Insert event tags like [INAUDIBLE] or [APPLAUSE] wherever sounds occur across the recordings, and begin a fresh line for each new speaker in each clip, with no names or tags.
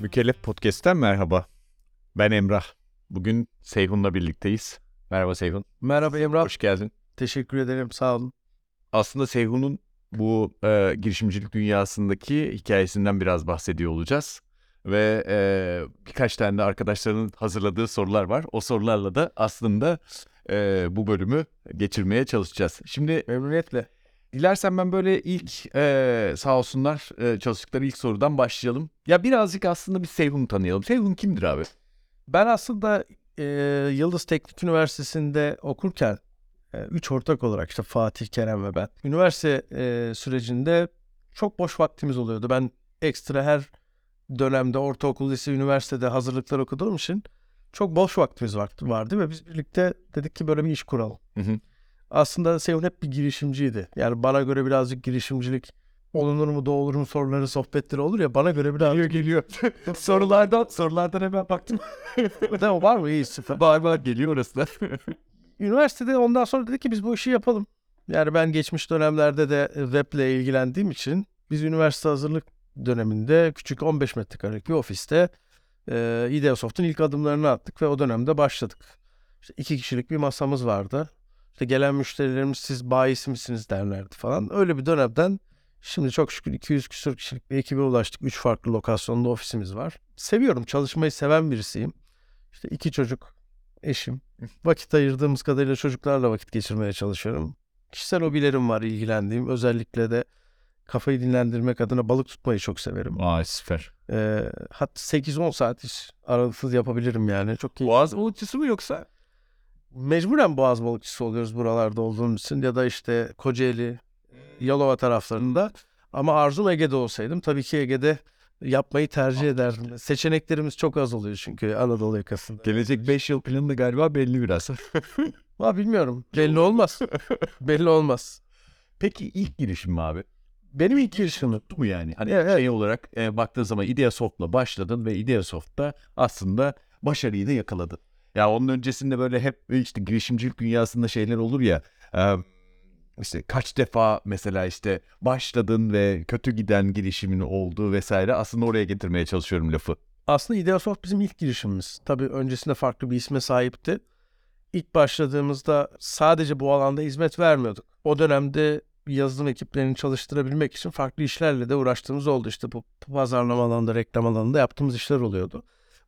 Mükellef Podcast'ten merhaba. Ben Emrah. Bugün Seyhun'la birlikteyiz. Merhaba Seyhun.
Merhaba Emrah.
Hoş geldin.
Teşekkür ederim. Sağ olun.
Aslında Seyhun'un bu e, girişimcilik dünyasındaki hikayesinden biraz bahsediyor olacağız. Ve e, birkaç tane de arkadaşlarının hazırladığı sorular var. O sorularla da aslında e, bu bölümü geçirmeye çalışacağız. Şimdi
Memnuniyetle.
Dilersen ben böyle ilk e, sağ olsunlar e, çalıştıkları ilk sorudan başlayalım. Ya birazcık aslında bir Seyhun'u tanıyalım. Seyhun kimdir abi?
Ben aslında e, Yıldız Teknik Üniversitesi'nde okurken e, üç ortak olarak işte Fatih, Kerem ve ben. Üniversite e, sürecinde çok boş vaktimiz oluyordu. Ben ekstra her dönemde ortaokul, lise, üniversitede hazırlıklar okuduğum için çok boş vaktimiz var- vardı ve biz birlikte dedik ki böyle bir iş kuralım.
Hı hı.
Aslında Seyhun hep bir girişimciydi. Yani bana göre birazcık girişimcilik olunur mu da olur mu soruları sohbetleri olur ya bana göre biraz
Geliyor geliyor. [LAUGHS] sorulardan sorulardan hemen baktım. [LAUGHS]
Tamam var mı? İyi süper.
Var var geliyor orası da. [LAUGHS]
Üniversitede ondan sonra dedik ki biz bu işi yapalım. Yani ben geçmiş dönemlerde de weble ilgilendiğim için biz üniversite hazırlık döneminde küçük 15 metrekarelik bir ofiste e, Ideasoft'un ilk adımlarını attık ve o dönemde başladık. İşte iki kişilik bir masamız vardı. İşte gelen müşterilerimiz siz bayisi misiniz derlerdi falan. Öyle bir dönemden şimdi çok şükür 200 küsur kişilik bir ekibe ulaştık. Üç farklı lokasyonda ofisimiz var. Seviyorum, çalışmayı seven birisiyim. İşte iki çocuk, eşim, [LAUGHS] vakit ayırdığımız kadarıyla çocuklarla vakit geçirmeye çalışıyorum. Kişisel hobilerim var ilgilendiğim. Özellikle de kafayı dinlendirmek adına balık tutmayı çok severim.
Aa süper.
Ee, hatta 8-10 saat hiç aralıksız yapabilirim yani. Çok keyifli.
Boğaz balıkçısı mı yoksa?
Mecburen boğaz balıkçısı oluyoruz buralarda olduğumuz için ya da işte Kocaeli, Yalova taraflarında. Ama arzum Ege'de olsaydım tabii ki Ege'de yapmayı tercih ederdim. Seçeneklerimiz çok az oluyor çünkü Anadolu yakasında.
Gelecek 5 yıl planı da galiba belli biraz. [LAUGHS]
Ha bilmiyorum. Belli olmaz. Belli olmaz.
Peki ilk girişim mi abi?
Benim ilk girişimim.
Tuttu mu yani? Hani
Evet, evet.
şey olarak e, baktığın zaman Ideasoft'la başladın ve Ideasoft'ta aslında başarıyı da yakaladın. Ya onun öncesinde böyle hep işte girişimcilik dünyasında şeyler olur ya. işte kaç defa mesela işte başladın ve kötü giden girişimin olduğu vesaire aslında oraya getirmeye çalışıyorum lafı.
Aslında Ideasoft bizim ilk girişimimiz. Tabii öncesinde farklı bir isme sahipti. İlk başladığımızda sadece bu alanda hizmet vermiyorduk. O dönemde yazılım ekiplerini çalıştırabilmek için farklı işlerle de uğraştığımız oldu. İşte bu pazarlama alanında, reklam alanında yaptığımız işler oluyordu.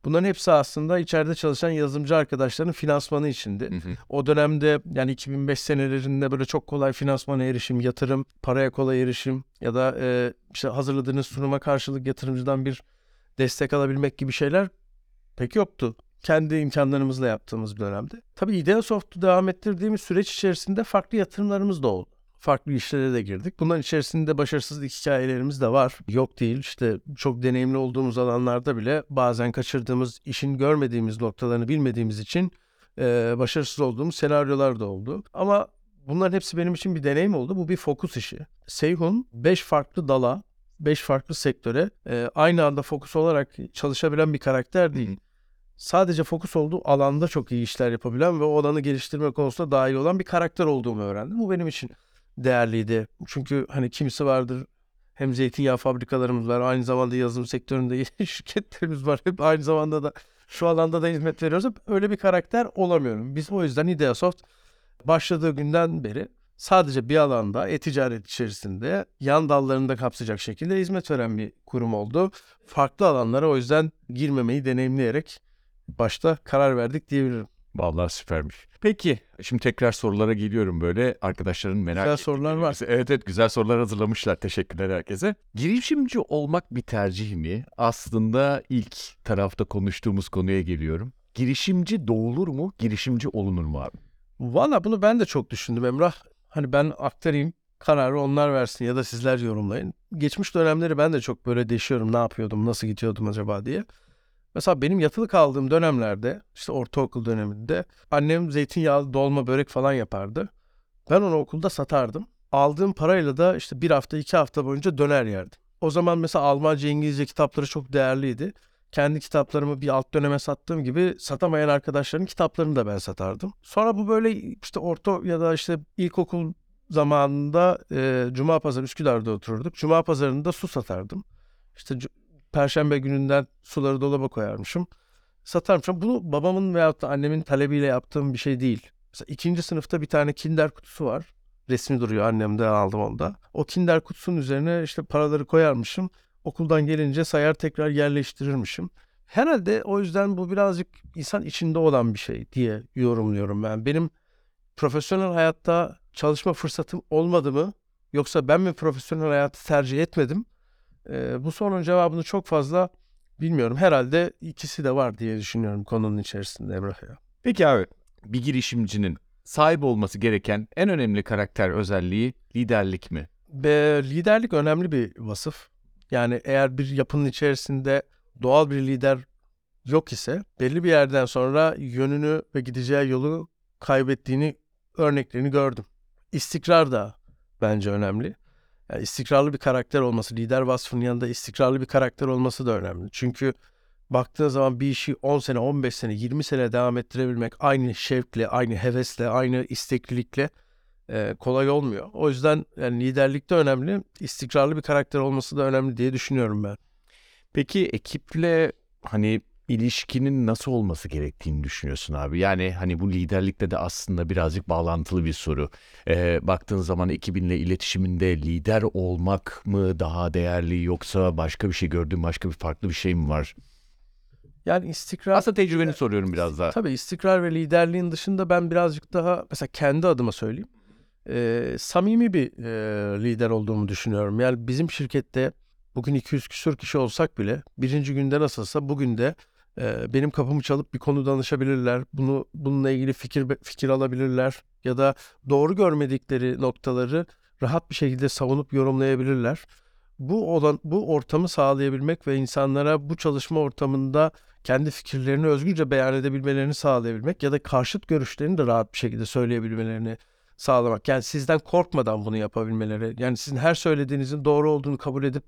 Bunların hepsi aslında içeride çalışan yazılımcı arkadaşların finansmanı içindi. O dönemde yani 2005 senelerinde böyle çok kolay finansmana erişim, yatırım, paraya kolay erişim ya da e, işte hazırladığınız sunuma karşılık yatırımcıdan bir destek alabilmek gibi şeyler pek yoktu. Kendi imkanlarımızla yaptığımız bir dönemde. Tabii Ideasoft'u devam ettirdiğimiz süreç içerisinde farklı yatırımlarımız da oldu. Farklı işlere de girdik. Bunların içerisinde başarısızlık hikayelerimiz de var. Yok değil. İşte çok deneyimli olduğumuz alanlarda bile bazen kaçırdığımız, işin görmediğimiz noktalarını bilmediğimiz için e, başarısız olduğumuz senaryolar da oldu. Ama bunların hepsi benim için bir deneyim oldu. Bu bir fokus işi. Seyhun 5 farklı dala, 5 farklı sektöre e, aynı anda fokus olarak çalışabilen bir karakter değil. Sadece fokus olduğu alanda çok iyi işler yapabilen ve o alanı geliştirme konusunda daha iyi olan bir karakter olduğumu öğrendim. Bu benim için değerliydi. Çünkü hani kimisi vardır hem zeytinyağı fabrikalarımız var. Aynı zamanda yazılım sektöründe [LAUGHS] şirketlerimiz var. Hep aynı zamanda da şu alanda da hizmet veriyoruz. Öyle bir karakter olamıyorum. Biz o yüzden Ideasoft başladığı günden beri sadece bir alanda e-ticaret içerisinde yan dallarını da kapsayacak şekilde hizmet veren bir kurum oldu. Farklı alanlara o yüzden girmemeyi deneyimleyerek başta karar verdik diyebilirim.
Vallahi süpermiş. Peki şimdi tekrar sorulara geliyorum böyle arkadaşların merak
Güzel
ettiği
sorular var.
Evet evet güzel sorular hazırlamışlar. Teşekkürler herkese. Girişimci olmak bir tercih mi? Aslında ilk tarafta konuştuğumuz konuya geliyorum. Girişimci doğulur mu? Girişimci olunur mu abi?
Valla bunu ben de çok düşündüm Emrah. Hani ben aktarayım kararı onlar versin ya da sizler yorumlayın. Geçmiş dönemleri ben de çok böyle deşiyorum ne yapıyordum nasıl gidiyordum acaba diye. Mesela benim yatılı kaldığım dönemlerde işte ortaokul döneminde annem zeytinyağlı dolma börek falan yapardı. Ben onu okulda satardım. Aldığım parayla da işte bir hafta iki hafta boyunca döner yerdim. O zaman mesela Almanca İngilizce kitapları çok değerliydi. Kendi kitaplarımı bir alt döneme sattığım gibi satamayan arkadaşların kitaplarını da ben satardım. Sonra bu böyle işte orta ya da işte ilkokul zamanında e, Cuma Pazarı Üsküdar'da otururduk. Cuma Pazarı'nda su satardım. İşte Perşembe gününden suları dolaba koyarmışım. Satarmışım. Bunu babamın veyahut da annemin talebiyle yaptığım bir şey değil. Mesela ikinci sınıfta bir tane kinder kutusu var. Resmi duruyor annemde aldım onda. O kinder kutusunun üzerine işte paraları koyarmışım. Okuldan gelince sayar tekrar yerleştirirmişim. Herhalde o yüzden bu birazcık insan içinde olan bir şey diye yorumluyorum ben. Benim profesyonel hayatta çalışma fırsatım olmadı mı? Yoksa ben mi profesyonel hayatı tercih etmedim? Ee, bu sorunun cevabını çok fazla bilmiyorum. Herhalde ikisi de var diye düşünüyorum konunun içerisinde Emrah ya.
Peki abi bir girişimcinin sahip olması gereken en önemli karakter özelliği liderlik mi?
Ve liderlik önemli bir vasıf. Yani eğer bir yapının içerisinde doğal bir lider yok ise belli bir yerden sonra yönünü ve gideceği yolu kaybettiğini örneklerini gördüm. İstikrar da bence önemli. Yani istikrarlı bir karakter olması, lider vasfının yanında istikrarlı bir karakter olması da önemli. Çünkü baktığın zaman bir işi 10 sene, 15 sene, 20 sene devam ettirebilmek aynı şevkle, aynı hevesle, aynı isteklilikle e, kolay olmuyor. O yüzden yani liderlik de önemli, istikrarlı bir karakter olması da önemli diye düşünüyorum ben.
Peki ekiple hani ilişkinin nasıl olması gerektiğini düşünüyorsun abi? Yani hani bu liderlikte de aslında birazcık bağlantılı bir soru. Ee, baktığın zaman ekibinle iletişiminde lider olmak mı daha değerli yoksa başka bir şey gördüğün başka bir farklı bir şey mi var?
Yani istikrar...
Aslında tecrübeni soruyorum biraz daha.
Tabii istikrar ve liderliğin dışında ben birazcık daha mesela kendi adıma söyleyeyim. e, samimi bir e, lider olduğumu düşünüyorum. Yani bizim şirkette bugün 200 küsur kişi olsak bile birinci günde nasılsa bugün de benim kapımı çalıp bir konu danışabilirler. Bunu bununla ilgili fikir fikir alabilirler ya da doğru görmedikleri noktaları rahat bir şekilde savunup yorumlayabilirler. Bu olan bu ortamı sağlayabilmek ve insanlara bu çalışma ortamında kendi fikirlerini özgürce beyan edebilmelerini sağlayabilmek ya da karşıt görüşlerini de rahat bir şekilde söyleyebilmelerini sağlamak. Yani sizden korkmadan bunu yapabilmeleri. Yani sizin her söylediğinizin doğru olduğunu kabul edip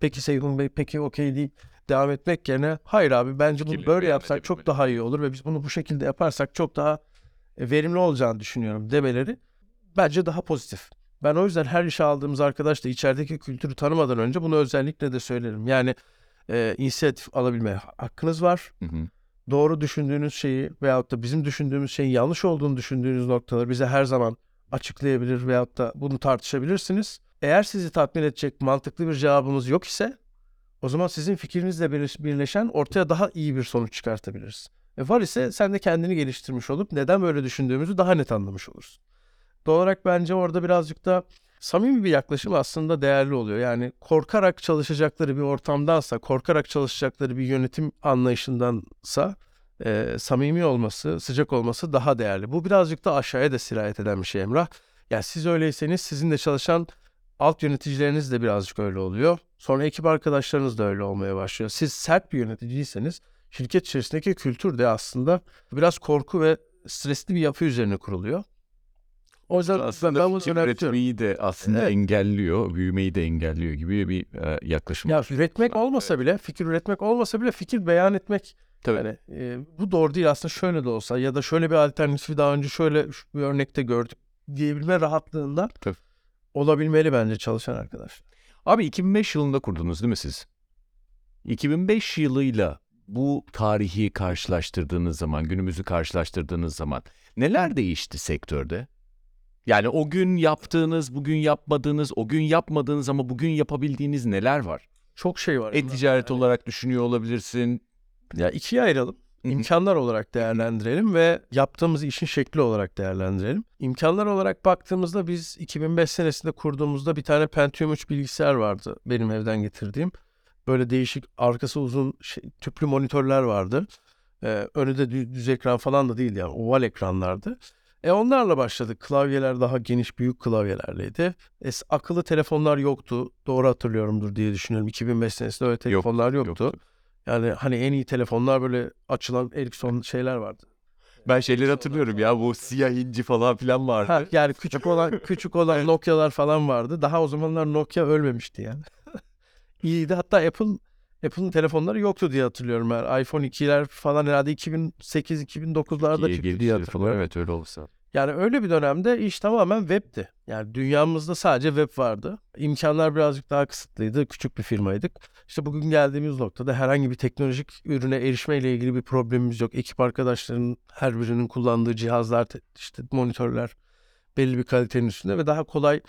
peki Seyhun Bey peki okey deyip devam etmek yerine hayır abi bence bunu böyle yapsak çok daha iyi olur ve biz bunu bu şekilde yaparsak çok daha e, verimli olacağını düşünüyorum demeleri bence daha pozitif. Ben o yüzden her işe aldığımız arkadaş da içerideki kültürü tanımadan önce bunu özellikle de söylerim. Yani e, inisiyatif alabilme hakkınız var.
Hı hı.
Doğru düşündüğünüz şeyi veyahut da bizim düşündüğümüz şeyin yanlış olduğunu düşündüğünüz noktaları bize her zaman açıklayabilir veyahut da bunu tartışabilirsiniz. Eğer sizi tatmin edecek mantıklı bir cevabımız yok ise o zaman sizin fikrinizle birleş- birleşen ortaya daha iyi bir sonuç çıkartabiliriz. E var ise sen de kendini geliştirmiş olup neden böyle düşündüğümüzü daha net anlamış olursun. Doğal olarak bence orada birazcık da samimi bir yaklaşım aslında değerli oluyor. Yani korkarak çalışacakları bir ortamdansa, korkarak çalışacakları bir yönetim anlayışındansa e, samimi olması, sıcak olması daha değerli. Bu birazcık da aşağıya da sirayet eden bir şey Emrah. Yani siz öyleyseniz sizinle çalışan alt yöneticileriniz de birazcık öyle oluyor. Sonra ekip arkadaşlarınız da öyle olmaya başlıyor. Siz sert bir yöneticiyseniz şirket içerisindeki kültür de aslında biraz korku ve stresli bir yapı üzerine kuruluyor. O yüzden ben,
Aslında
ben bunu
üretmeyi de aslında
Evet.
engelliyor, büyümeyi de engelliyor gibi bir e, yaklaşım.
Ya üretmek olmasa bile, fikir üretmek olmasa bile fikir beyan etmek
Tabii.
Yani e, bu doğru değil aslında şöyle de olsa ya da şöyle bir alternatifi daha önce şöyle bir örnekte gördük diyebilme rahatlığında
Tabii.
olabilmeli bence çalışan arkadaş.
Abi 2005 yılında kurdunuz değil mi siz? 2005 yılıyla bu tarihi karşılaştırdığınız zaman, günümüzü karşılaştırdığınız zaman neler değişti sektörde? Yani o gün yaptığınız, bugün yapmadığınız, o gün yapmadığınız ama bugün yapabildiğiniz neler var?
Çok şey var.
E-ticaret
Yani.
olarak düşünüyor olabilirsin.
Ya ikiye ayıralım. İmkanlar olarak değerlendirelim ve yaptığımız işin şekli olarak değerlendirelim. İmkanlar olarak baktığımızda biz 2005 senesinde kurduğumuzda bir tane Pentium 3 bilgisayar vardı benim evden getirdiğim. Böyle değişik arkası uzun şey- tüplü monitörler vardı. Ee, önü de dü- düz ekran falan da değildi yani oval ekranlardı. E onlarla başladık. Klavyeler daha geniş büyük klavyelerleydi. E, akıllı telefonlar yoktu. Doğru hatırlıyorumdur diye düşünüyorum. 2005 senesinde öyle telefonlar yoktu. Yani hani en iyi telefonlar böyle açılan Ericsson şeyler vardı.
Ben şeyleri hatırlıyorum ya bu siyah inci falan filan vardı.
Ha, yani küçük olan küçük olan [LAUGHS] Nokia'lar falan vardı. Daha o zamanlar Nokia ölmemişti yani. [LAUGHS] İyiydi. Hatta Apple Apple'ın telefonları yoktu diye hatırlıyorum ben. iPhone 2'ler falan herhalde 2008-2009'larda
İyi
çıktı diye
falan.
hatırlıyorum.
Evet öyle olsa.
Yani öyle bir dönemde iş tamamen webti. Yani dünyamızda sadece web vardı. İmkanlar birazcık daha kısıtlıydı. Küçük bir firmaydık. İşte bugün geldiğimiz noktada herhangi bir teknolojik ürüne erişmeyle ilgili bir problemimiz yok. Ekip arkadaşlarının her birinin kullandığı cihazlar, te- işte monitörler belli bir kalitenin üstünde ve daha kolay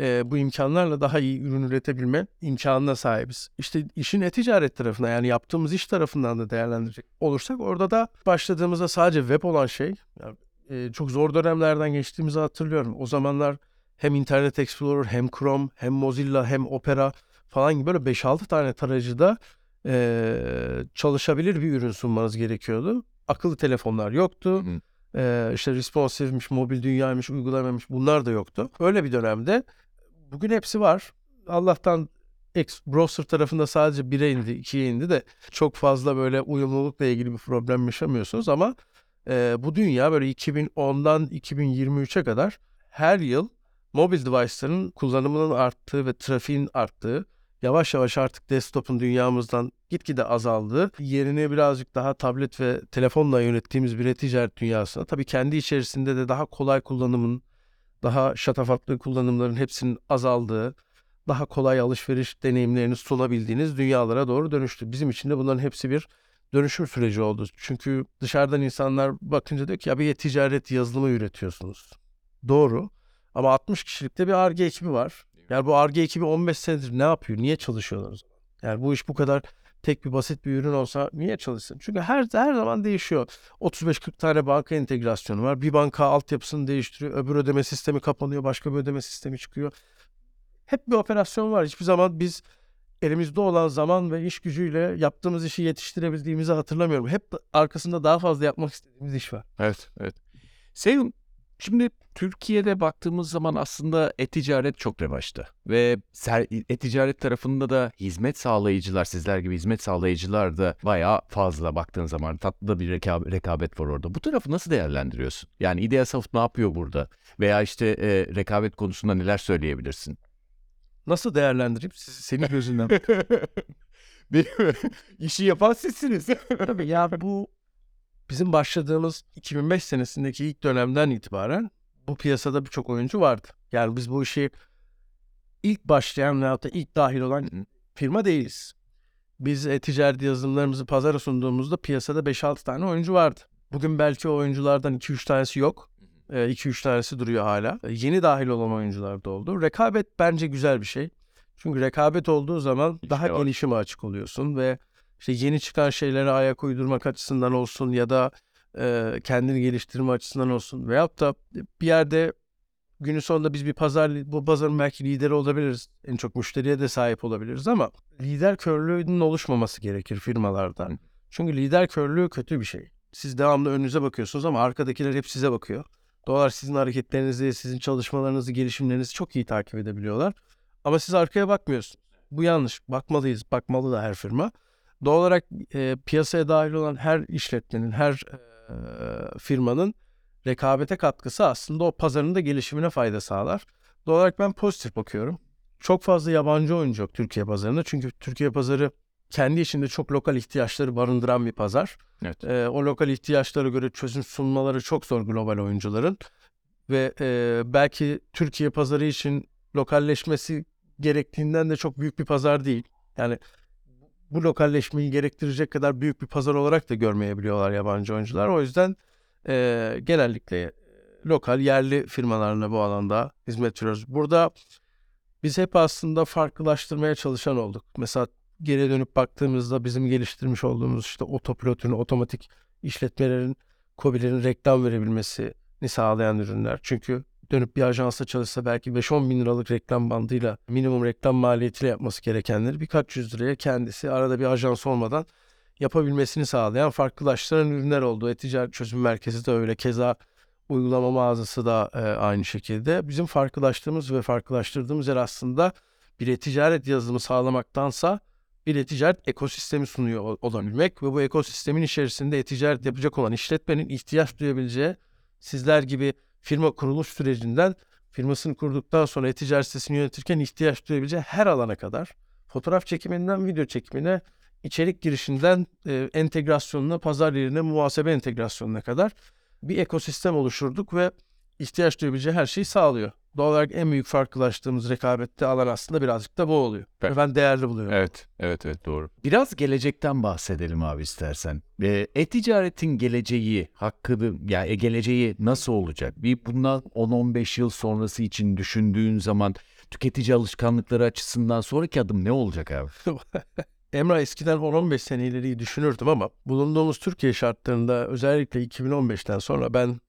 e, bu imkanlarla daha iyi ürün üretebilme imkanına sahibiz. İşte işin e-ticaret tarafına yani yaptığımız iş tarafından da değerlendirecek olursak orada da başladığımızda sadece web olan şey yani, e, çok zor dönemlerden geçtiğimizi hatırlıyorum. O zamanlar hem Internet Explorer hem Chrome hem Mozilla hem Opera falan gibi böyle 5-6 tane tarayıcıda e, çalışabilir bir ürün sunmanız gerekiyordu. Akıllı telefonlar yoktu.
Hı.
Ee, işte responsive'miş, mobil dünyaymış, uygulamamış bunlar da yoktu. Öyle bir dönemde bugün hepsi var. Allah'tan X browser tarafında sadece 1'e indi, 2'ye indi de çok fazla böyle uyumlulukla ilgili bir problem yaşamıyorsunuz ama e, bu dünya böyle 2010'dan 2023'e kadar her yıl mobil device'ların kullanımının arttığı ve trafiğin arttığı, yavaş yavaş artık desktop'un dünyamızdan gitgide azaldığı, yerini birazcık daha tablet ve telefonla yönettiğimiz bir e-ticaret dünyasına tabii kendi içerisinde de daha kolay kullanımın, daha şatafatlı kullanımların hepsinin azaldığı, daha kolay alışveriş deneyimlerini sunabildiğiniz dünyalara doğru dönüştü. Bizim için de bunların hepsi bir dönüşüm süreci oldu. Çünkü dışarıdan insanlar bakınca diyor ki ya bir ticaret yazılımı üretiyorsunuz. Doğru. Ama 60 kişilikte bir ARGE ekibi var. Yani bu ARGE ekibi 15 senedir ne yapıyor? Niye çalışıyorlar? Yani bu iş bu kadar tek bir basit bir ürün olsa niye çalışsın? Çünkü her her zaman değişiyor. 35-40 tane banka entegrasyonu var. Bir banka altyapısını değiştiriyor. Öbür ödeme sistemi kapanıyor. Başka bir ödeme sistemi çıkıyor. Hep bir operasyon var. Hiçbir zaman biz elimizde olan zaman ve iş gücüyle yaptığımız işi yetiştirebildiğimizi hatırlamıyorum. Hep arkasında daha fazla yapmak istediğimiz iş var.
Evet, evet. Seyhun, şimdi Türkiye'de baktığımız zaman aslında e-ticaret çok revaçta. Ve e-ticaret tarafında da hizmet sağlayıcılar, sizler gibi hizmet sağlayıcılar da bayağı fazla baktığın zaman tatlı da bir reka- rekabet var orada. Bu tarafı nasıl değerlendiriyorsun? Yani Ideasoft ne yapıyor burada? Veya işte e, rekabet konusunda neler söyleyebilirsin?
Nasıl değerlendireyim? Senin gözünden. [LAUGHS]
İşi yapan sizsiniz.
Tabii ya bu bizim başladığımız 2005 senesindeki ilk dönemden itibaren bu piyasada birçok oyuncu vardı. Yani biz bu işi ilk başlayan veyahut da ilk dahil olan firma değiliz. Biz e, ticaret yazılımlarımızı pazara sunduğumuzda piyasada 5-6 tane oyuncu vardı. Bugün belki o oyunculardan 2-3 tanesi yok. 2-3 tanesi duruyor hala. E, Yeni dahil olan oyuncular da oldu. Rekabet bence güzel bir şey. Çünkü rekabet olduğu zaman
İşte
daha
o.
gelişime açık oluyorsun ve işte yeni çıkan şeylere ayak uydurmak açısından olsun ya da e, kendini geliştirme açısından olsun veyahut da bir yerde günün sonunda biz bir pazar bu pazarın belki lideri olabiliriz. En çok müşteriye de sahip olabiliriz ama lider körlüğünün oluşmaması gerekir firmalardan. Çünkü lider körlüğü kötü bir şey. Siz devamlı önünüze bakıyorsunuz ama arkadakiler hep size bakıyor. Doğal sizin hareketlerinizi, sizin çalışmalarınızı, gelişimlerinizi çok iyi takip edebiliyorlar. Ama siz arkaya bakmıyorsunuz. Bu yanlış. Bakmalıyız. Bakmalı da her firma. Doğal olarak e, piyasaya dahil olan her işletmenin, her e, firmanın rekabete katkısı aslında o pazarın da gelişimine fayda sağlar. Doğal olarak ben pozitif bakıyorum. Çok fazla yabancı oyuncu yok Türkiye pazarında. Çünkü Türkiye pazarı kendi içinde çok lokal ihtiyaçları barındıran bir pazar.
Evet.
Ee, o lokal ihtiyaçlara göre çözüm sunmaları çok zor global oyuncuların. Ve e, belki Türkiye pazarı için lokalleşmesi gerektiğinden de çok büyük bir pazar değil. Yani bu lokalleşmeyi gerektirecek kadar büyük bir pazar olarak da görmeyebiliyorlar yabancı oyuncular. O yüzden e, genellikle lokal yerli firmalarla bu alanda hizmet veriyoruz. Burada biz hep aslında farklılaştırmaya çalışan olduk. Mesela geri dönüp baktığımızda bizim geliştirmiş olduğumuz işte otopilotun, otomatik işletmelerin, COBİ'lerin reklam verebilmesini sağlayan ürünler. Çünkü dönüp bir ajansa çalışsa belki 5-10 bin liralık reklam bandıyla minimum reklam maliyetiyle yapması gerekenleri birkaç yüz liraya kendisi arada bir ajans olmadan yapabilmesini sağlayan farklılaştıran ürünler oldu. E-Ticaret Çözüm Merkezi de öyle. Keza uygulama mağazası da e, aynı şekilde. Bizim farklılaştığımız ve farklılaştırdığımız yer aslında bir e-ticaret yazılımı sağlamaktansa bir e-ticaret ekosistemi sunuyor ol- olabilmek ve bu ekosistemin içerisinde e-ticaret yapacak olan işletmenin ihtiyaç duyabileceği sizler gibi firma kuruluş sürecinden firmasını kurduktan sonra e-ticaret sitesini yönetirken ihtiyaç duyabileceği her alana kadar fotoğraf çekiminden video çekimine içerik girişinden e, entegrasyonuna, pazar yerine, muhasebe entegrasyonuna kadar bir ekosistem oluşturduk ve ihtiyaç duyabileceği her şeyi sağlıyor. Doğal olarak en büyük farklılaştığımız rekabette alan aslında birazcık da bu oluyor.
Evet.
Ve ben değerli buluyorum.
Evet, evet, evet doğru. Biraz gelecekten bahsedelim abi istersen. E-ticaretin geleceği, hakkı, ya e, geleceği nasıl olacak? Bir bundan 10-15 yıl sonrası için düşündüğün zaman tüketici alışkanlıkları açısından sonraki adım ne olacak abi? [LAUGHS]
Emrah eskiden 10-15 sene ileriyi düşünürdüm ama bulunduğumuz Türkiye şartlarında özellikle 2015'ten sonra ben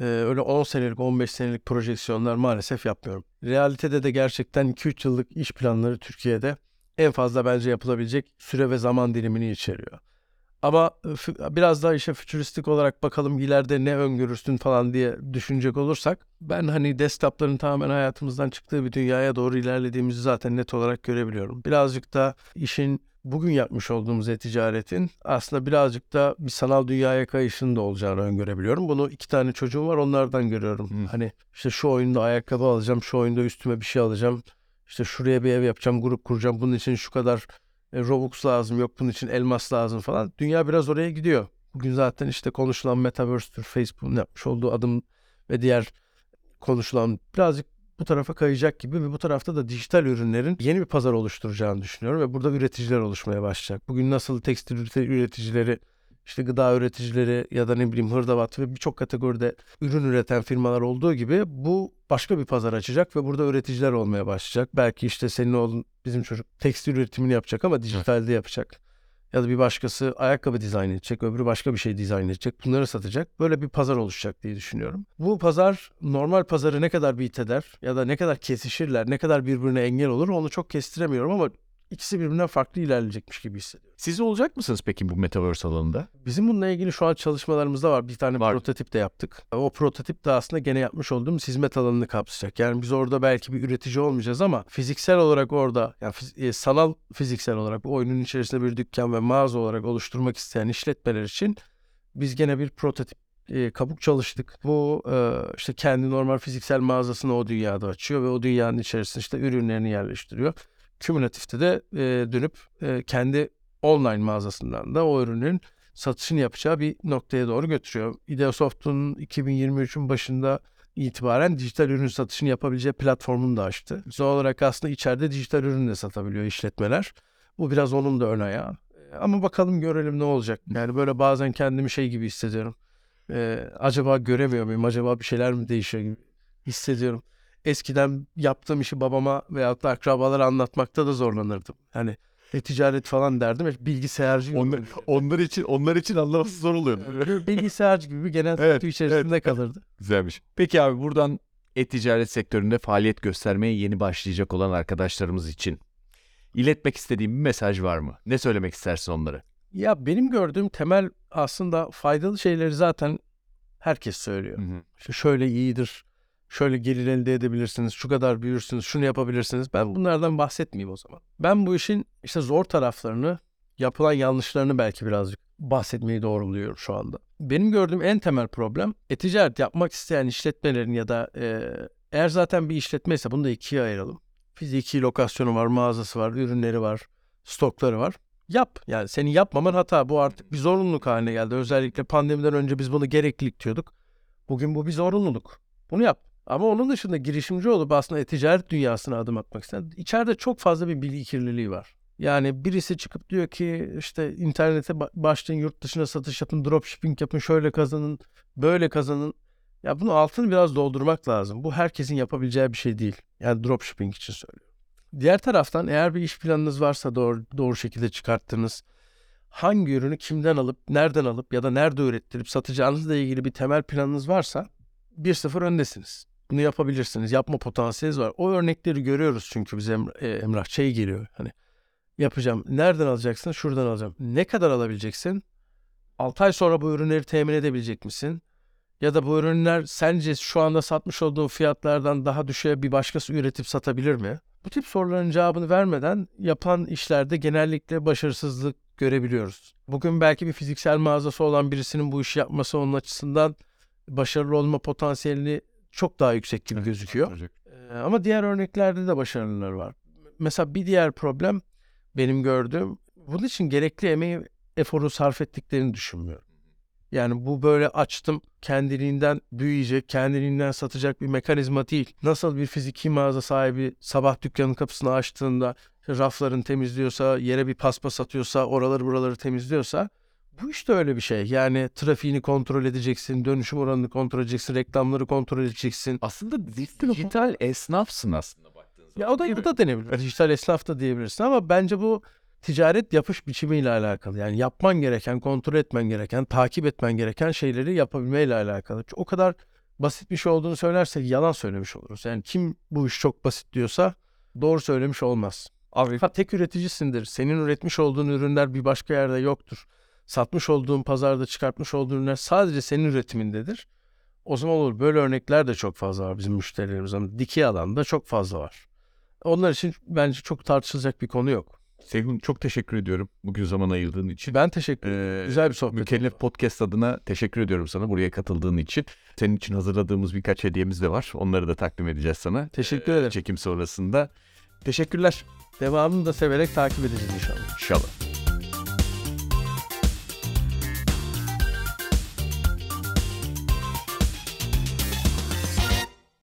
e, öyle 10 senelik 15 senelik projeksiyonlar maalesef yapmıyorum. Realitede de gerçekten 2-3 yıllık iş planları Türkiye'de en fazla bence yapılabilecek süre ve zaman dilimini içeriyor. Ama biraz daha işe fütüristik olarak bakalım ileride ne öngörürsün falan diye düşünecek olursak ben hani desktopların tamamen hayatımızdan çıktığı bir dünyaya doğru ilerlediğimizi zaten net olarak görebiliyorum. Birazcık da işin bugün yapmış olduğumuz e-ticaretin aslında birazcık da bir sanal dünyaya kayışının da olacağını öngörebiliyorum. Bunu iki tane çocuğum var onlardan görüyorum.
Hı.
Hani işte şu oyunda ayakkabı alacağım, şu oyunda üstüme bir şey alacağım. İşte şuraya bir ev yapacağım, grup kuracağım. Bunun için şu kadar e, Robux lazım, yok bunun için elmas lazım falan. Dünya biraz oraya gidiyor. Bugün zaten işte konuşulan Metaverse'tür, Facebook'un yapmış olduğu adım ve diğer konuşulan birazcık bu tarafa kayacak gibi ve bu tarafta da dijital ürünlerin yeni bir pazar oluşturacağını düşünüyorum ve burada üreticiler oluşmaya başlayacak. Bugün nasıl tekstil üreticileri, işte gıda üreticileri ya da ne bileyim hırdavat ve birçok kategoride ürün üreten firmalar olduğu gibi bu başka bir pazar açacak ve burada üreticiler olmaya başlayacak. Belki işte senin oğlun bizim çocuk tekstil üretimini yapacak ama dijitalde yapacak. Ya da bir başkası ayakkabı dizayn edecek, öbürü başka bir şey dizayn edecek. Bunları satacak. Böyle bir pazar oluşacak diye düşünüyorum. Bu pazar normal pazarı ne kadar beat eder ya da ne kadar kesişirler, ne kadar birbirine engel olur onu çok kestiremiyorum ama ikisi birbirinden farklı ilerleyecekmiş gibi hissediyorum.
Siz olacak mısınız peki bu Metaverse alanında?
Bizim bununla ilgili şu an çalışmalarımızda var. Bir tane
Var.
prototip de yaptık. O prototip de aslında gene yapmış olduğumuz hizmet alanını kapsayacak. Yani biz orada belki bir üretici olmayacağız ama fiziksel olarak orada yani fiz- e, sanal fiziksel olarak oyunun içerisinde bir dükkan ve mağaza olarak oluşturmak isteyen işletmeler için biz gene bir prototip e, kabuk çalıştık. Bu e, işte kendi normal fiziksel mağazasını o dünyada açıyor ve o dünyanın içerisinde işte ürünlerini yerleştiriyor. Kümülatifte de e, dönüp e, kendi online mağazasından da o ürünün satışını yapacağı bir noktaya doğru götürüyor. Ideosoft'un 2023'ün başında itibaren dijital ürün satışını yapabileceği platformunu da açtı. Doğal olarak aslında içeride dijital ürün de satabiliyor işletmeler. Bu biraz onun da ön ayağı. E, Ama bakalım görelim ne olacak. Yani böyle bazen kendimi şey gibi hissediyorum. Ee, acaba göremiyor muyum? Acaba bir şeyler mi değişiyor gibi hissediyorum. Eskiden yaptığım işi babama veyahut da akrabalara anlatmakta da zorlanırdım. Hani e-ticaret falan derdim. Hep bilgisayarcı.
Onlar, onlar için onlar için anlaması zor oluyor. [LAUGHS]
bilgisayarcı gibi bir genel
Evet,
statü içerisinde
evet.
kalırdı.
Güzelmiş. Peki abi buradan e-ticaret sektöründe faaliyet göstermeye yeni başlayacak olan arkadaşlarımız için iletmek istediğim bir mesaj var mı? Ne söylemek istersin onlara?
Ya benim gördüğüm temel aslında faydalı şeyleri zaten herkes söylüyor. İşte şöyle iyidir, şöyle gelir elde edebilirsiniz, şu kadar büyürsünüz, şunu yapabilirsiniz. Ben bunlardan bahsetmeyeyim o zaman. Ben bu işin işte zor taraflarını, yapılan yanlışlarını belki birazcık bahsetmeyi doğru buluyorum şu anda. Benim gördüğüm en temel problem e-ticaret yapmak isteyen işletmelerin ya da e, eğer zaten bir işletme ise bunu da ikiye ayıralım. Fiziki lokasyonu var, mağazası var, ürünleri var, stokları var. Yap. Yani senin yapmaman hata. Bu artık bir zorunluluk haline geldi. Özellikle pandemiden önce biz bunu gereklilik diyorduk. Bugün bu bir zorunluluk. Bunu yap. Ama onun dışında girişimci olup aslında e-ticaret dünyasına adım atmak isteyen içeride çok fazla bir bilgi kirliliği var. Yani birisi çıkıp diyor ki işte internete ba- başlayın yurt dışına satış yapın, dropshipping yapın, şöyle kazanın, böyle kazanın. Ya bunun altını biraz doldurmak lazım. Bu herkesin yapabileceği bir şey değil. Yani dropshipping için söylüyorum. Diğer taraftan eğer bir iş planınız varsa doğru, doğru şekilde çıkarttığınız hangi ürünü kimden alıp, nereden alıp ya da nerede ürettirip satacağınızla ilgili bir temel planınız varsa 1-0 öndesiniz. Bunu yapabilirsiniz. Yapma potansiyeliniz var. O örnekleri görüyoruz çünkü bize Em- e, Emrah şey geliyor. Hani yapacağım. Nereden alacaksın? Şuradan alacağım. Ne kadar alabileceksin? 6 ay sonra bu ürünleri temin edebilecek misin? Ya da bu ürünler sence şu anda satmış olduğun fiyatlardan daha düşüğe bir başkası üretip satabilir mi? Bu tip soruların cevabını vermeden yapılan işlerde genellikle başarısızlık görebiliyoruz. Bugün belki bir fiziksel mağazası olan birisinin bu işi yapması onun açısından başarılı olma potansiyelini çok daha yüksek gibi gözüküyor. Ee, ama diğer örneklerde de başarılılar var. Mesela bir diğer problem benim gördüğüm bunun için gerekli emeği eforu sarf ettiklerini düşünmüyorum. Yani bu böyle açtım kendiliğinden büyüyecek, kendiliğinden satacak bir mekanizma değil. Nasıl bir fiziki mağaza sahibi sabah dükkanın kapısını açtığında raflarını temizliyorsa, yere bir paspas atıyorsa, oraları buraları temizliyorsa bu işte öyle bir şey. Yani trafiğini kontrol edeceksin, dönüşüm oranını kontrol edeceksin, reklamları kontrol edeceksin.
Aslında dijital esnafsın aslında baktığın zaman.
Ya o da, o da denebilir. Dijital esnaf da diyebilirsin ama bence bu ticaret yapış biçimiyle alakalı. Yani yapman gereken, kontrol etmen gereken, takip etmen gereken şeyleri yapabilmeyle alakalı. O kadar basit bir şey olduğunu söylersek yalan söylemiş oluruz. Yani kim bu iş çok basit diyorsa doğru söylemiş olmaz.
Abi
tek üreticisindir. Senin üretmiş olduğun ürünler bir başka yerde yoktur. Satmış olduğun pazarda çıkartmış olduğun ürünler sadece senin üretimindedir. O zaman olur. Böyle örnekler de çok fazla var bizim müşterilerimiz. Ama dikey alanda çok fazla var. Onlar için bence çok tartışılacak bir konu yok.
Seyhun çok teşekkür ediyorum bugün zaman ayırdığın için.
Ben teşekkür ederim.
Ee,
Güzel bir sohbet
Mükellef
oldu.
Podcast adına teşekkür ediyorum sana buraya katıldığın için. Senin için hazırladığımız birkaç hediyemiz de var. Onları da takdim edeceğiz sana.
Teşekkür
Ee,
ederim.
Çekim sonrasında. Teşekkürler.
Devamını da severek takip edeceğiz inşallah.
İnşallah.